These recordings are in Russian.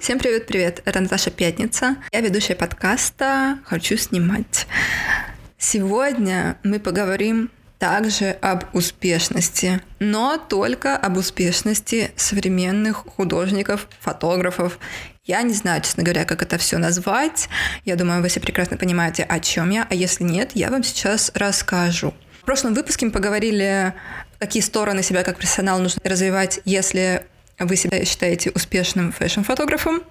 Всем привет-привет, это Наташа Пятница. Я ведущая подкаста «Хочу снимать». Сегодня мы поговорим также об успешности, но только об успешности современных художников, фотографов. Я не знаю, честно говоря, как это все назвать. Я думаю, вы все прекрасно понимаете, о чем я, а если нет, я вам сейчас расскажу. В прошлом выпуске мы поговорили, какие стороны себя как профессионал нужно развивать, если вы себя считаете успешным фэшн-фотографом.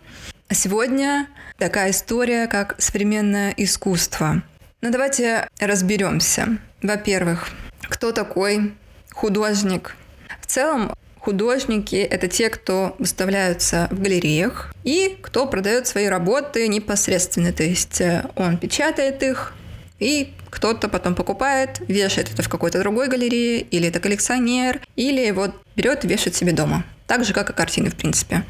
А сегодня такая история, как современное искусство. Ну давайте разберемся. Во-первых, кто такой художник? В целом, художники — это те, кто выставляются в галереях и кто продает свои работы непосредственно. То есть э, он печатает их, и кто-то потом покупает, вешает это в какой-то другой галерее, или это коллекционер, или вот берет и вешает себе дома. Так же, как и картины, в принципе.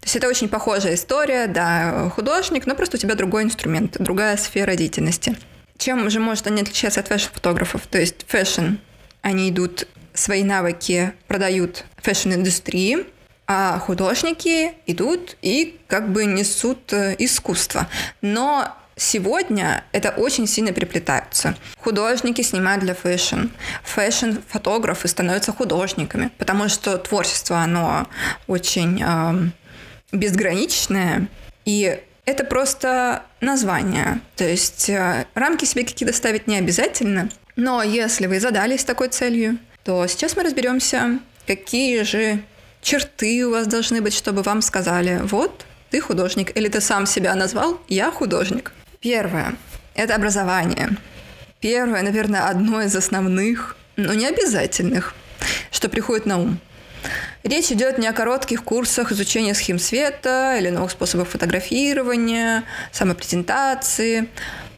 То есть это очень похожая история, да, художник, но просто у тебя другой инструмент, другая сфера деятельности. Чем же может они отличаться от fashion-фотографов? То есть fashion, они идут, свои навыки продают fashion-индустрии, а художники идут и как бы несут э, искусство. Но Сегодня это очень сильно переплетаются. Художники снимают для fashion. Fashion-фотографы становятся художниками, потому что творчество, оно очень э, безграничное. И это просто название. То есть э, рамки себе какие-то ставить не обязательно. Но если вы задались такой целью, то сейчас мы разберемся, какие же черты у вас должны быть, чтобы вам сказали, вот, ты художник, или ты сам себя назвал, я художник. Первое – это образование. Первое, наверное, одно из основных, но не обязательных, что приходит на ум. Речь идет не о коротких курсах изучения схем света или новых способов фотографирования, самопрезентации,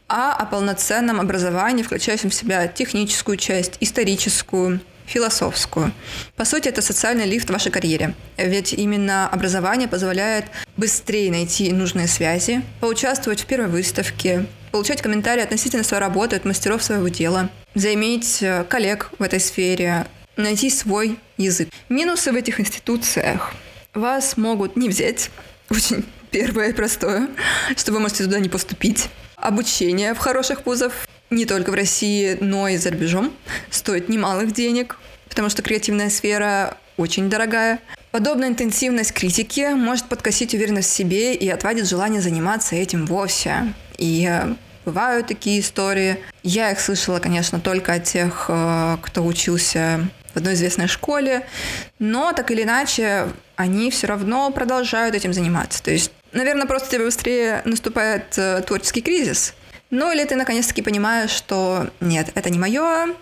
а о полноценном образовании, включающем в себя техническую часть, историческую, философскую. По сути, это социальный лифт в вашей карьере. Ведь именно образование позволяет быстрее найти нужные связи, поучаствовать в первой выставке, получать комментарии относительно своей работы от мастеров своего дела, заиметь э, коллег в этой сфере, найти свой язык. Минусы в этих институциях. Вас могут не взять. Очень первое простое, что вы можете туда не поступить. Обучение в хороших вузов не только в России, но и за рубежом, стоит немалых денег, потому что креативная сфера очень дорогая. Подобная интенсивность критики может подкосить уверенность в себе и отвадит желание заниматься этим вовсе. И э, бывают такие истории. Я их слышала, конечно, только от тех, э, кто учился в одной известной школе, но так или иначе они все равно продолжают этим заниматься. То есть, наверное, просто тебе быстрее наступает э, творческий кризис, ну или ты наконец-таки понимаешь, что нет, это не мое,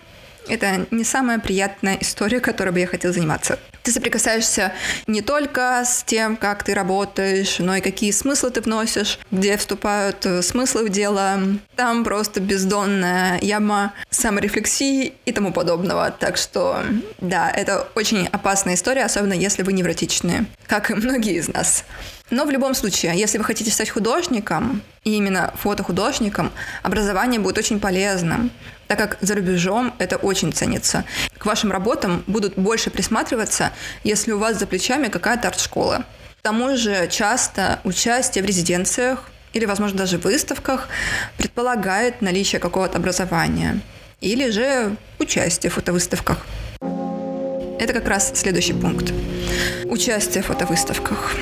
это не самая приятная история, которой бы я хотел заниматься. Ты соприкасаешься не только с тем, как ты работаешь, но и какие смыслы ты вносишь, где вступают э, смыслы в дело. Там просто бездонная яма саморефлексии и тому подобного. Так что, да, это очень опасная история, особенно если вы невротичные, как и многие из нас. Но в любом случае, если вы хотите стать художником, и именно фотохудожником, образование будет очень полезным, так как за рубежом это очень ценится. К вашим работам будут больше присматриваться, если у вас за плечами какая-то арт-школа. К тому же часто участие в резиденциях или, возможно, даже выставках предполагает наличие какого-то образования или же участие в фотовыставках. Это как раз следующий пункт. Участие в фотовыставках.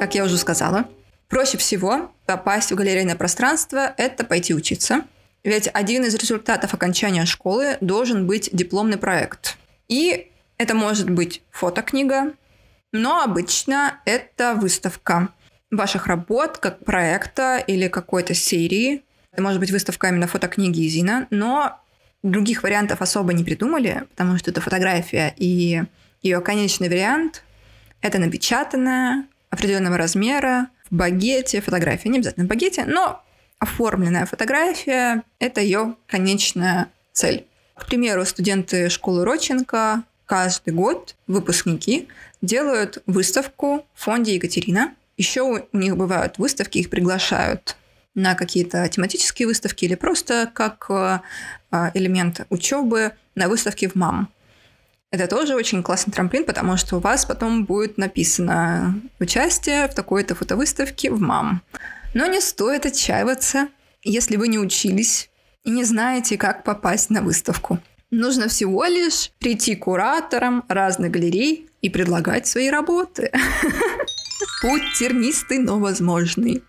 Как я уже сказала, проще всего попасть в галерейное пространство – это пойти учиться. Ведь один из результатов окончания школы должен быть дипломный проект. И это может быть фотокнига, но обычно это выставка ваших работ как проекта или какой-то серии. Это может быть выставка именно фотокниги и Зина, но других вариантов особо не придумали, потому что это фотография, и ее конечный вариант – это напечатанная, определенного размера, в багете, фотография, не обязательно в багете, но оформленная фотография – это ее конечная цель. К примеру, студенты школы Роченко каждый год, выпускники, делают выставку в фонде Екатерина. Еще у них бывают выставки, их приглашают на какие-то тематические выставки или просто как э, элемент учебы на выставке в МАМ. Это тоже очень классный трамплин, потому что у вас потом будет написано участие в такой-то фотовыставке в МАМ. Но не стоит отчаиваться, если вы не учились и не знаете, как попасть на выставку. Нужно всего лишь прийти к кураторам разных галерей и предлагать свои работы. Путь тернистый, но возможный.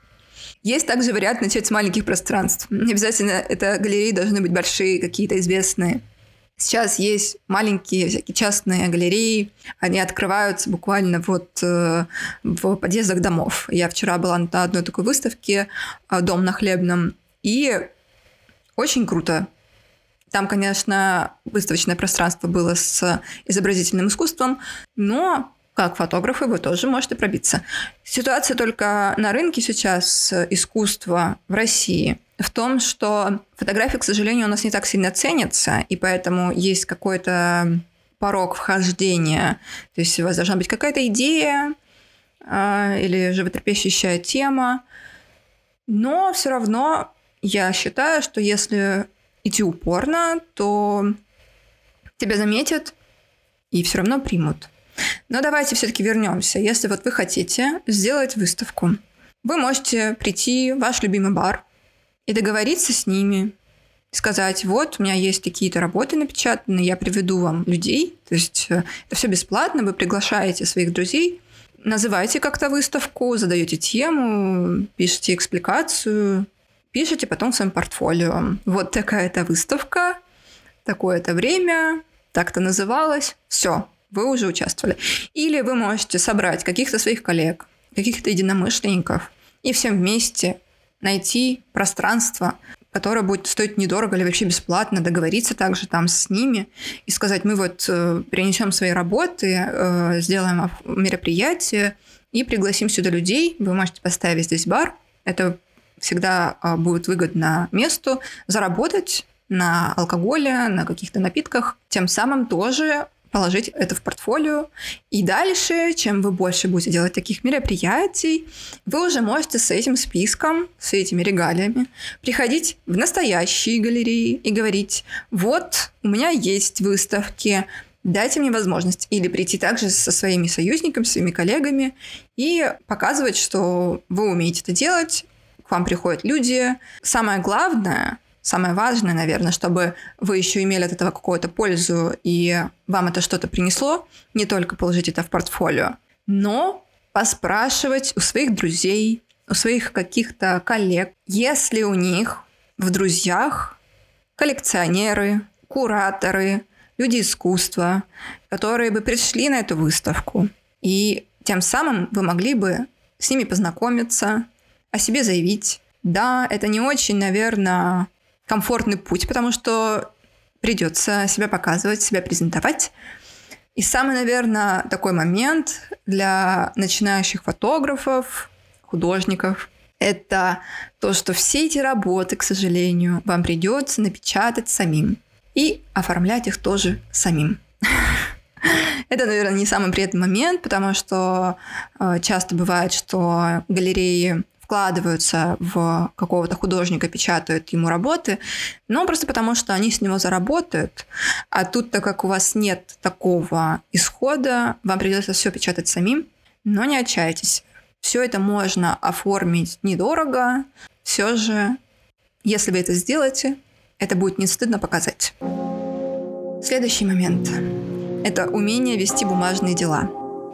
Есть также вариант начать с маленьких пространств. Не обязательно это галереи должны быть большие, какие-то известные. Сейчас есть маленькие всякие частные галереи, они открываются буквально вот э, в подъездах домов. Я вчера была на одной такой выставке э, «Дом на Хлебном», и очень круто. Там, конечно, выставочное пространство было с изобразительным искусством, но как фотографы вы тоже можете пробиться. Ситуация только на рынке сейчас искусства в России в том, что фотографии, к сожалению, у нас не так сильно ценятся, и поэтому есть какой-то порог вхождения. То есть у вас должна быть какая-то идея э, или животрепещущая тема. Но все равно я считаю, что если идти упорно, то тебя заметят и все равно примут. Но давайте все-таки вернемся. Если вот вы хотите сделать выставку, вы можете прийти в ваш любимый бар и договориться с ними, сказать, вот, у меня есть какие-то работы напечатанные, я приведу вам людей, то есть э, это все бесплатно, вы приглашаете своих друзей, называйте как-то выставку, задаете тему, пишите экспликацию, пишите потом в своем портфолио. Вот такая-то выставка, такое-то время, так-то называлось, все, вы уже участвовали. Или вы можете собрать каких-то своих коллег, каких-то единомышленников и всем вместе найти пространство, которое будет стоить недорого или вообще бесплатно, договориться также там с ними и сказать, мы вот э, перенесем свои работы, э, сделаем мероприятие и пригласим сюда людей. Вы можете поставить здесь бар. Это всегда э, будет выгодно месту заработать на алкоголе, на каких-то напитках, тем самым тоже положить это в портфолио. И дальше, чем вы больше будете делать таких мероприятий, вы уже можете с этим списком, с этими регалиями приходить в настоящие галереи и говорить, вот, у меня есть выставки, дайте мне возможность или прийти также со своими союзниками, своими коллегами и показывать, что вы умеете это делать, к вам приходят люди. Самое главное, самое важное, наверное, чтобы вы еще имели от этого какую-то пользу и вам это что-то принесло, не только положить это в портфолио, но поспрашивать у своих друзей, у своих каких-то коллег, если у них в друзьях коллекционеры, кураторы, люди искусства, которые бы пришли на эту выставку. И тем самым вы могли бы с ними познакомиться, о себе заявить. Да, это не очень, наверное, комфортный путь, потому что придется себя показывать, себя презентовать. И самый, наверное, такой момент для начинающих фотографов, художников, это то, что все эти работы, к сожалению, вам придется напечатать самим и оформлять их тоже самим. Это, наверное, не самый приятный момент, потому что э, часто бывает, что галереи вкладываются в какого-то художника, печатают ему работы, но просто потому, что они с него заработают. А тут, так как у вас нет такого исхода, вам придется все печатать самим, но не отчайтесь. Все это можно оформить недорого. Все же, если вы это сделаете, это будет не стыдно показать. Следующий момент – это умение вести бумажные дела.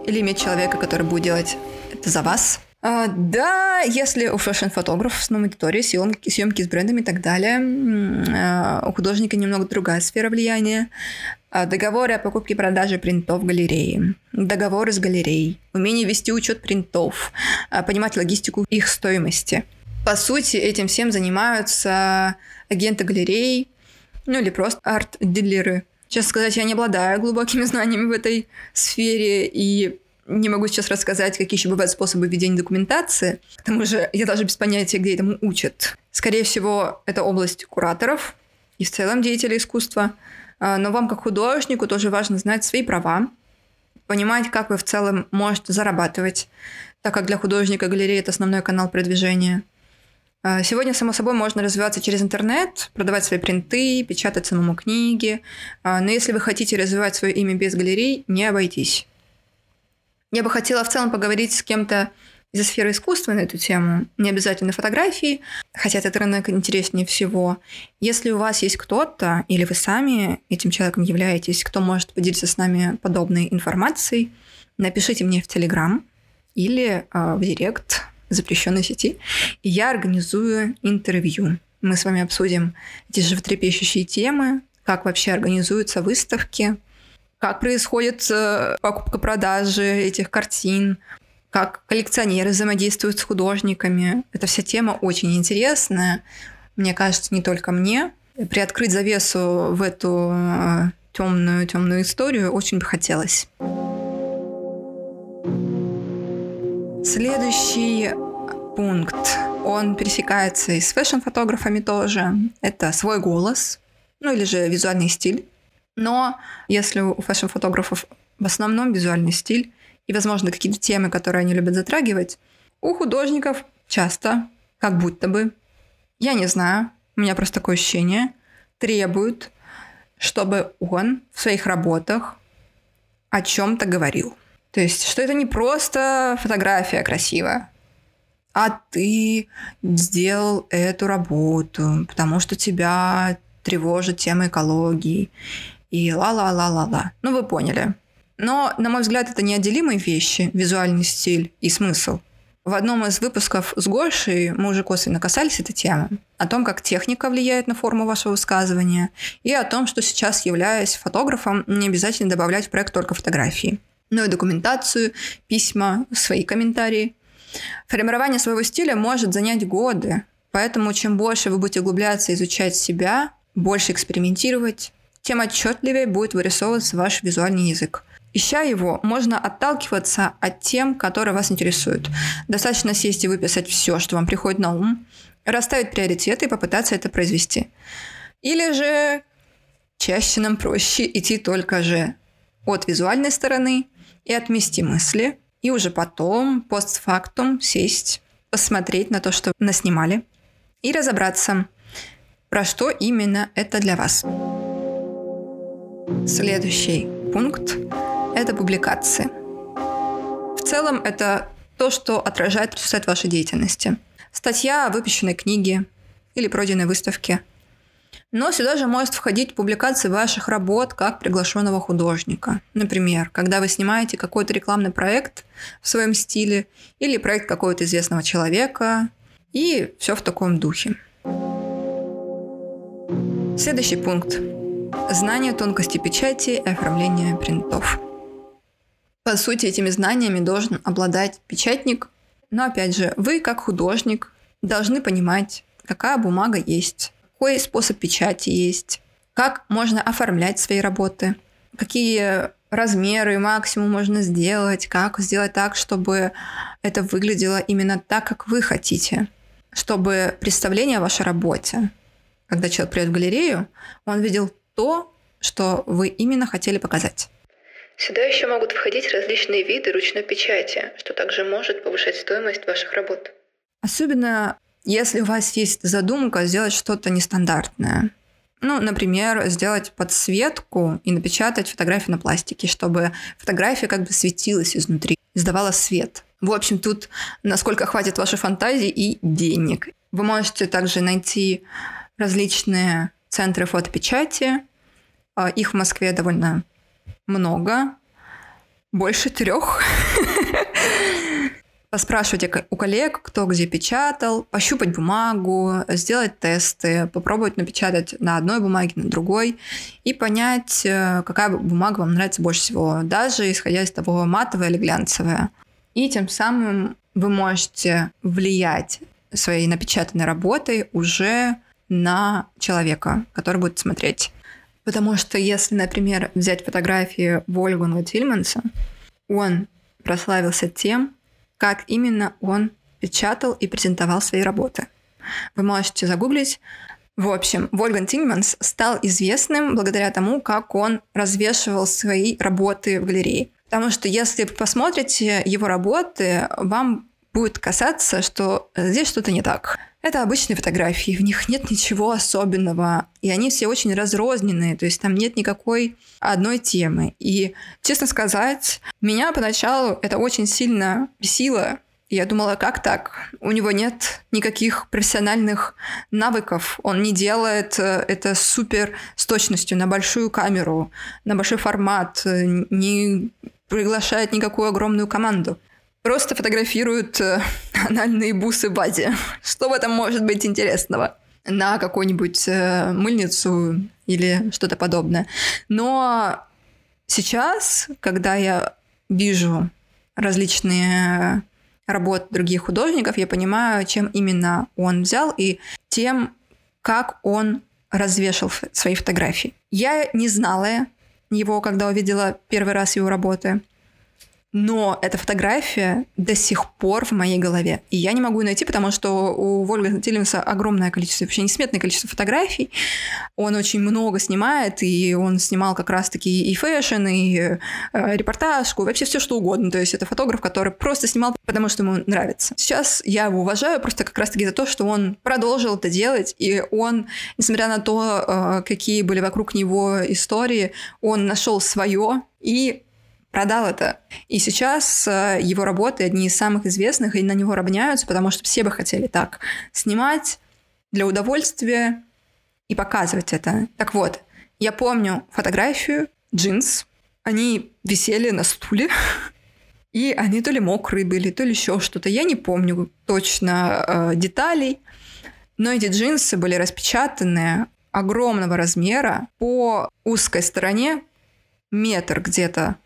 Или иметь человека, который будет делать это за вас – а, да, если у фэшн-фотографов в основном аудитории, съемки, съемки с брендами и так далее, а, у художника немного другая сфера влияния. А, договоры о покупке и продаже принтов галереи, договоры с галереей, умение вести учет принтов, понимать логистику их стоимости. По сути, этим всем занимаются агенты галерей, ну или просто арт-дилеры. Честно сказать, я не обладаю глубокими знаниями в этой сфере, и не могу сейчас рассказать, какие еще бывают способы ведения документации. К тому же я даже без понятия, где этому учат. Скорее всего, это область кураторов и в целом деятелей искусства. А, но вам, как художнику, тоже важно знать свои права, понимать, как вы в целом можете зарабатывать, так как для художника галерея – это основной канал продвижения. А, сегодня, само собой, можно развиваться через интернет, продавать свои принты, печатать самому книги. А, но если вы хотите развивать свое имя без галерей, не обойтись. Я бы хотела в целом поговорить с кем-то из сферы искусства на эту тему. Не обязательно фотографии, хотя этот рынок интереснее всего. Если у вас есть кто-то, или вы сами этим человеком являетесь, кто может поделиться с нами подобной информацией, напишите мне в Телеграм или э, в Директ запрещенной сети, и я организую интервью. Мы с вами обсудим эти животрепещущие темы, как вообще организуются выставки, как происходит э, покупка-продажи этих картин, как коллекционеры взаимодействуют с художниками. Эта вся тема очень интересная. Мне кажется, не только мне. Приоткрыть завесу в эту темную темную историю очень бы хотелось. Следующий пункт, он пересекается и с фэшн-фотографами тоже. Это свой голос, ну или же визуальный стиль. Но если у фэшн-фотографов в основном визуальный стиль и, возможно, какие-то темы, которые они любят затрагивать, у художников часто, как будто бы, я не знаю, у меня просто такое ощущение, требуют, чтобы он в своих работах о чем-то говорил. То есть, что это не просто фотография красивая, а ты сделал эту работу, потому что тебя тревожит тема экологии. И ла-ла-ла-ла-ла. Ну, вы поняли. Но, на мой взгляд, это неотделимые вещи, визуальный стиль и смысл. В одном из выпусков с Гошей мы уже косвенно касались этой темы. О том, как техника влияет на форму вашего высказывания, и о том, что сейчас, являясь фотографом, не обязательно добавлять в проект только фотографии но и документацию, письма, свои комментарии. Формирование своего стиля может занять годы, поэтому чем больше вы будете углубляться, изучать себя, больше экспериментировать, тем отчетливее будет вырисовываться ваш визуальный язык. Ища его, можно отталкиваться от тем, которые вас интересуют. Достаточно сесть и выписать все, что вам приходит на ум, расставить приоритеты и попытаться это произвести. Или же чаще нам проще идти только же от визуальной стороны и отмести мысли, и уже потом, постфактум, сесть, посмотреть на то, что наснимали, и разобраться, про что именно это для вас. Следующий пункт – это публикации. В целом это то, что отражает результат вашей деятельности. Статья о выпущенной книге или пройденной выставке – но сюда же может входить публикации ваших работ как приглашенного художника. Например, когда вы снимаете какой-то рекламный проект в своем стиле или проект какого-то известного человека, и все в таком духе. Следующий пункт. Знание тонкости печати и оформления принтов. По сути, этими знаниями должен обладать печатник. Но опять же, вы как художник должны понимать, какая бумага есть, какой способ печати есть, как можно оформлять свои работы, какие размеры максимум можно сделать, как сделать так, чтобы это выглядело именно так, как вы хотите, чтобы представление о вашей работе, когда человек придет в галерею, он видел то, что вы именно хотели показать. Сюда еще могут входить различные виды ручной печати, что также может повышать стоимость ваших работ. Особенно если у вас есть задумка сделать что-то нестандартное, ну, например, сделать подсветку и напечатать фотографию на пластике, чтобы фотография как бы светилась изнутри, издавала свет. В общем, тут насколько хватит вашей фантазии и денег. Вы можете также найти различные центры фотопечати. А, их в Москве довольно много, больше трех. поспрашивать у коллег, кто где печатал, пощупать бумагу, сделать тесты, попробовать напечатать на одной бумаге, на другой и понять, э, какая бумага вам нравится больше всего, даже исходя из того, матовая или глянцевая. И тем самым вы можете влиять своей напечатанной работой уже на человека, который будет смотреть. Потому что если, например, взять фотографии Вольфганга Тильманса, он прославился тем, как именно он печатал и презентовал свои работы. Вы можете загуглить. В общем, Вольган Тиньманс стал известным благодаря тому, как он развешивал свои работы в галерее. Потому что если посмотрите его работы, вам будет касаться, что здесь что-то не так. Это обычные фотографии, в них нет ничего особенного, и они все очень разрозненные, то есть там нет никакой одной темы. И, честно сказать, меня поначалу это очень сильно бесило, я думала, как так? У него нет никаких профессиональных навыков. Он не делает э, это супер с точностью на большую камеру, на большой формат, э, не приглашает никакую огромную команду. Просто фотографирует э, анальные бусы Бади. Что в этом может быть интересного? На какую-нибудь мыльницу или что-то подобное. Но сейчас, когда я вижу различные работ других художников, я понимаю, чем именно он взял и тем, как он развешал свои фотографии. Я не знала его, когда увидела первый раз его работы. Но эта фотография до сих пор в моей голове. И я не могу найти, потому что у Вольфганга Тильманса огромное количество, вообще несметное количество фотографий. Он очень много снимает, и он снимал как раз-таки и fashion, и э, репортажку, вообще все что угодно. То есть это фотограф, который просто снимал, потому что ему нравится. Сейчас я его уважаю просто как раз-таки за то, что он продолжил это делать, и он, несмотря на то, э, какие были вокруг него истории, он нашел свое и продал это. И сейчас э, его работы одни из самых известных, и на него равняются, потому что все бы хотели так снимать для удовольствия и показывать это. Так вот, я помню фотографию джинс. Они висели на стуле, и они то ли мокрые были, то ли еще что-то. Я не помню точно э, деталей, но эти джинсы были распечатаны огромного размера по узкой стороне, метр где-то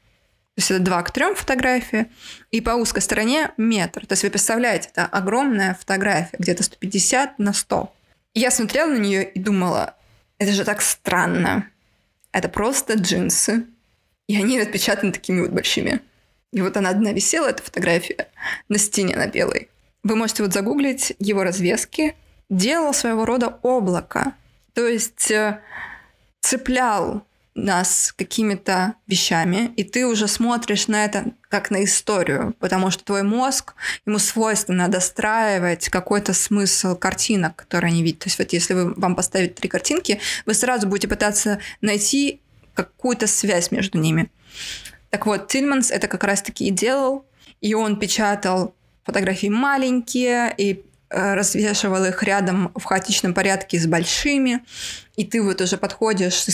то есть это 2 к 3 фотографии, и по узкой стороне метр. То есть вы представляете, это огромная фотография, где-то 150 на 100. И я смотрела на нее и думала, это же так странно. Это просто джинсы. И они отпечатаны такими вот большими. И вот она одна висела, эта фотография, на стене на белой. Вы можете вот загуглить его развески. Делал своего рода облако. То есть э, цеплял нас какими-то вещами, и ты уже смотришь на это как на историю, потому что твой мозг, ему свойственно достраивать какой-то смысл картинок, которые они видят. То есть вот если вы, вам поставить три картинки, вы сразу будете пытаться найти какую-то связь между ними. Так вот, Тильманс это как раз-таки и делал, и он печатал фотографии маленькие и развешивал их рядом в хаотичном порядке с большими и ты вот уже подходишь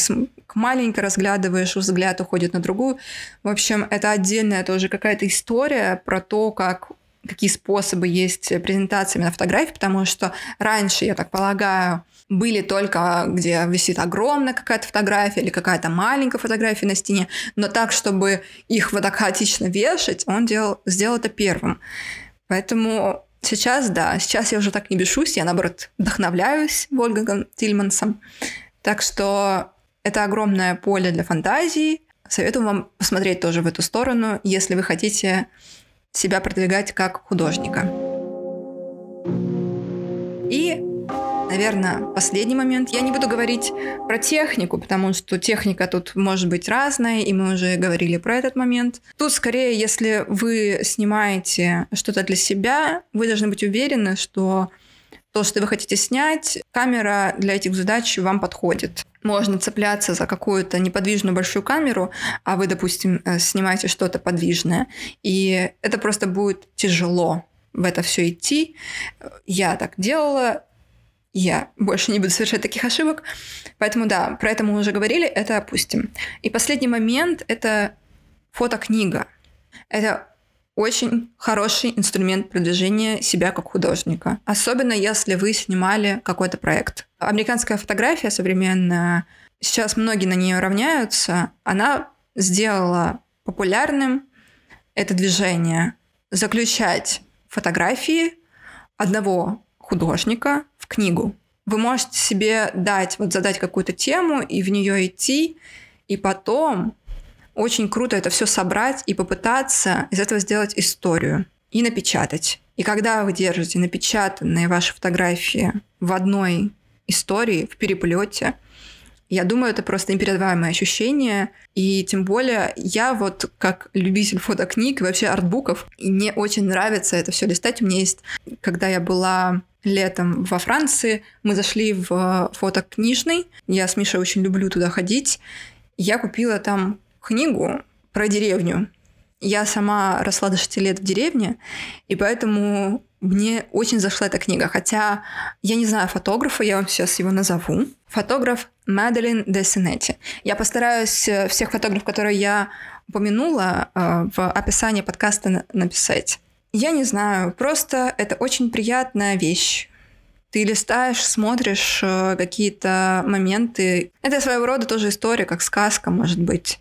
к маленькой, разглядываешь, взгляд уходит на другую. В общем, это отдельная тоже какая-то история про то, как какие способы есть презентации на фотографии, потому что раньше, я так полагаю, были только, где висит огромная какая-то фотография или какая-то маленькая фотография на стене, но так, чтобы их вот так хаотично вешать, он делал, сделал это первым. Поэтому Сейчас, да, сейчас я уже так не бешусь, я, наоборот, вдохновляюсь Вольгангом Тильмансом. Так что это огромное поле для фантазии. Советую вам посмотреть тоже в эту сторону, если вы хотите себя продвигать как художника. И наверное, последний момент. Я не буду говорить про технику, потому что техника тут может быть разная, и мы уже говорили про этот момент. Тут скорее, если вы снимаете что-то для себя, вы должны быть уверены, что то, что вы хотите снять, камера для этих задач вам подходит. Можно цепляться за какую-то неподвижную большую камеру, а вы, допустим, э, снимаете что-то подвижное, и это просто будет тяжело в это все идти. Я так делала, я больше не буду совершать таких ошибок. Поэтому да, про это мы уже говорили, это опустим. И последний момент — это фотокнига. Это очень хороший инструмент продвижения себя как художника. Особенно если вы снимали какой-то проект. Американская фотография современная, сейчас многие на нее равняются, она сделала популярным это движение заключать фотографии одного художника книгу. Вы можете себе дать, вот задать какую-то тему и в нее идти, и потом очень круто это все собрать и попытаться из этого сделать историю и напечатать. И когда вы держите напечатанные ваши фотографии в одной истории, в переплете, я думаю, это просто непередаваемое ощущение. И тем более я вот как любитель фотокниг и вообще артбуков, мне очень нравится это все листать. У меня есть, когда я была летом во Франции. Мы зашли в фотокнижный. Я с Мишей очень люблю туда ходить. Я купила там книгу про деревню. Я сама росла до 6 лет в деревне, и поэтому мне очень зашла эта книга. Хотя я не знаю фотографа, я вам сейчас его назову. Фотограф Маделин де Синетти. Я постараюсь э, всех фотографов, которые я упомянула, э, в описании подкаста написать. Я не знаю, просто это очень приятная вещь. Ты листаешь, смотришь э, какие-то моменты. Это своего рода тоже история, как сказка, может быть.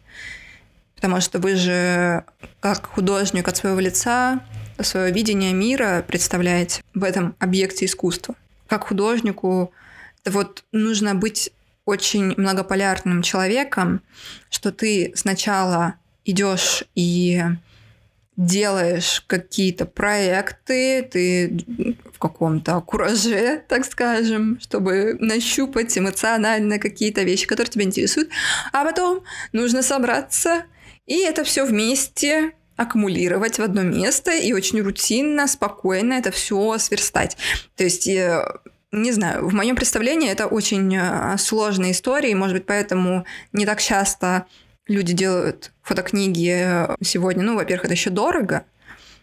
Потому что вы же, как художник от своего лица, свое видение мира представляете в этом объекте искусства. Как художнику вот нужно быть очень многополярным человеком, что ты сначала идешь и делаешь какие-то проекты, ты в каком-то кураже, так скажем, чтобы нащупать эмоционально какие-то вещи, которые тебя интересуют, а потом нужно собраться и это все вместе аккумулировать в одно место и очень рутинно, спокойно это все сверстать. То есть э, не знаю, в моем представлении это очень э, сложная история, и, может быть, поэтому не так часто люди делают фотокниги сегодня. Ну, во-первых, это еще дорого,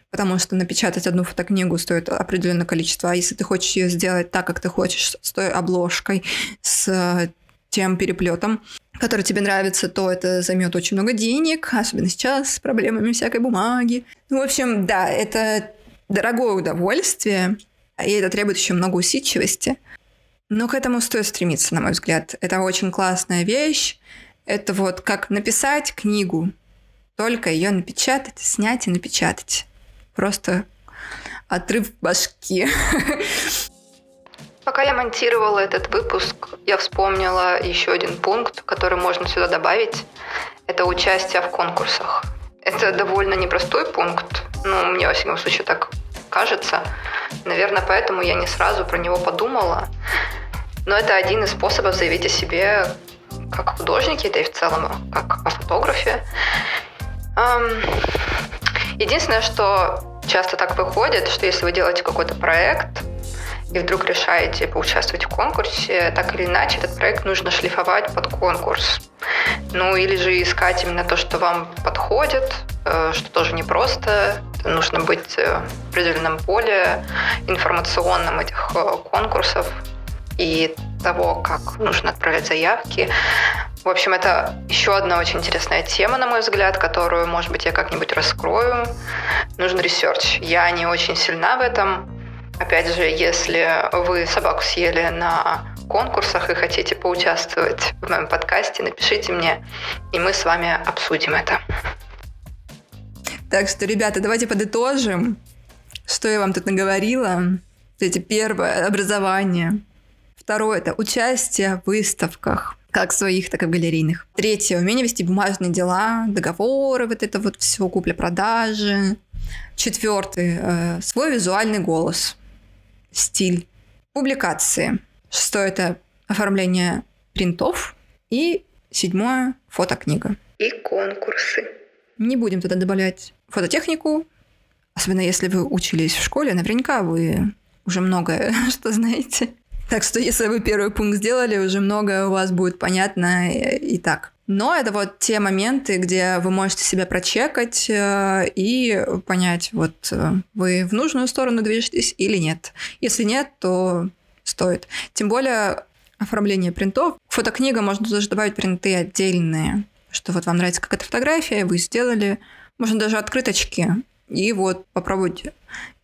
потому что напечатать одну фотокнигу стоит определенное количество, а если ты хочешь ее сделать так, как ты хочешь, с той обложкой, с тем переплетом, который тебе нравится, то это займет очень много денег, особенно сейчас с проблемами всякой бумаги. Ну, в общем, да, это дорогое удовольствие, и это требует еще много усидчивости. Но к этому стоит стремиться, на мой взгляд. Это очень классная вещь. Это вот как написать книгу, только ее напечатать, снять и напечатать. Просто отрыв башки. Пока я монтировала этот выпуск, я вспомнила еще один пункт, который можно сюда добавить. Это участие в конкурсах. Это довольно непростой пункт, ну, мне, во всяком случае, так кажется. Наверное, поэтому я не сразу про него подумала. Но это один из способов заявить о себе как художнике, да и в целом как о фотографе. Единственное, что часто так выходит, что если вы делаете какой-то проект, и вдруг решаете поучаствовать в конкурсе, так или иначе этот проект нужно шлифовать под конкурс. Ну или же искать именно то, что вам подходит, э, что тоже непросто. Нужно быть э, в определенном поле информационном этих э, конкурсов и того, как нужно отправлять заявки. В общем, это еще одна очень интересная тема, на мой взгляд, которую, может быть, я как-нибудь раскрою. Нужен research. Я не очень сильна в этом. Опять же, если вы собаку съели на конкурсах и хотите поучаствовать в моем подкасте, напишите мне, и мы с вами обсудим это. Так что, ребята, давайте подытожим, что я вам тут наговорила. Это первое – образование. Второе – это участие в выставках, как своих, так и в галерейных. Третье – умение вести бумажные дела, договоры, вот это вот все, купля-продажи. Четвертый э, – свой визуальный голос, стиль. Публикации. Шестое – это оформление принтов. И седьмое – фотокнига. И конкурсы. Не будем туда добавлять фототехнику, особенно если вы учились в школе, наверняка вы уже многое что знаете. Так что если вы первый пункт сделали, уже многое у вас будет понятно и, и так. Но это вот те моменты, где вы можете себя прочекать э, и понять, вот э, вы в нужную сторону движетесь или нет. Если нет, то стоит. Тем более оформление принтов. Фотокнига можно даже добавить принты отдельные, что вот вам нравится какая-то фотография, вы сделали. Можно даже открыточки. И вот попробуйте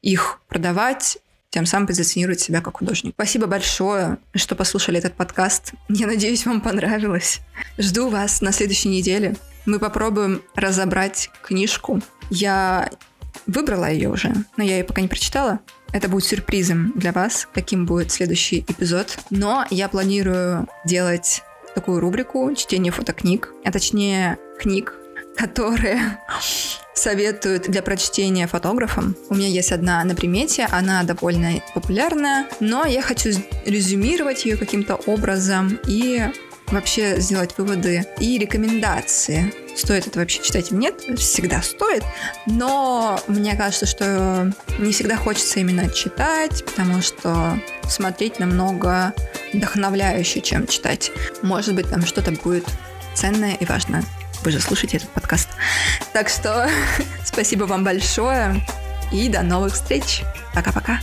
их продавать тем самым позиционировать себя как художник. Спасибо большое, что послушали этот подкаст. Я надеюсь, вам понравилось. Жду вас на следующей неделе. Мы попробуем разобрать книжку. Я выбрала ее уже, но я ее пока не прочитала. Это будет сюрпризом для вас, каким будет следующий эпизод. Но я планирую делать такую рубрику «Чтение фотокниг», а точнее книг, которые советуют для прочтения фотографам. У меня есть одна на примете, она довольно популярная, но я хочу резюмировать ее каким-то образом и вообще сделать выводы и рекомендации стоит это вообще читать или нет, всегда стоит, но мне кажется, что не всегда хочется именно читать, потому что смотреть намного вдохновляюще, чем читать. Может быть, там что-то будет ценное и важное. Вы же слушаете этот подкаст. Так что спасибо вам большое и до новых встреч. Пока-пока.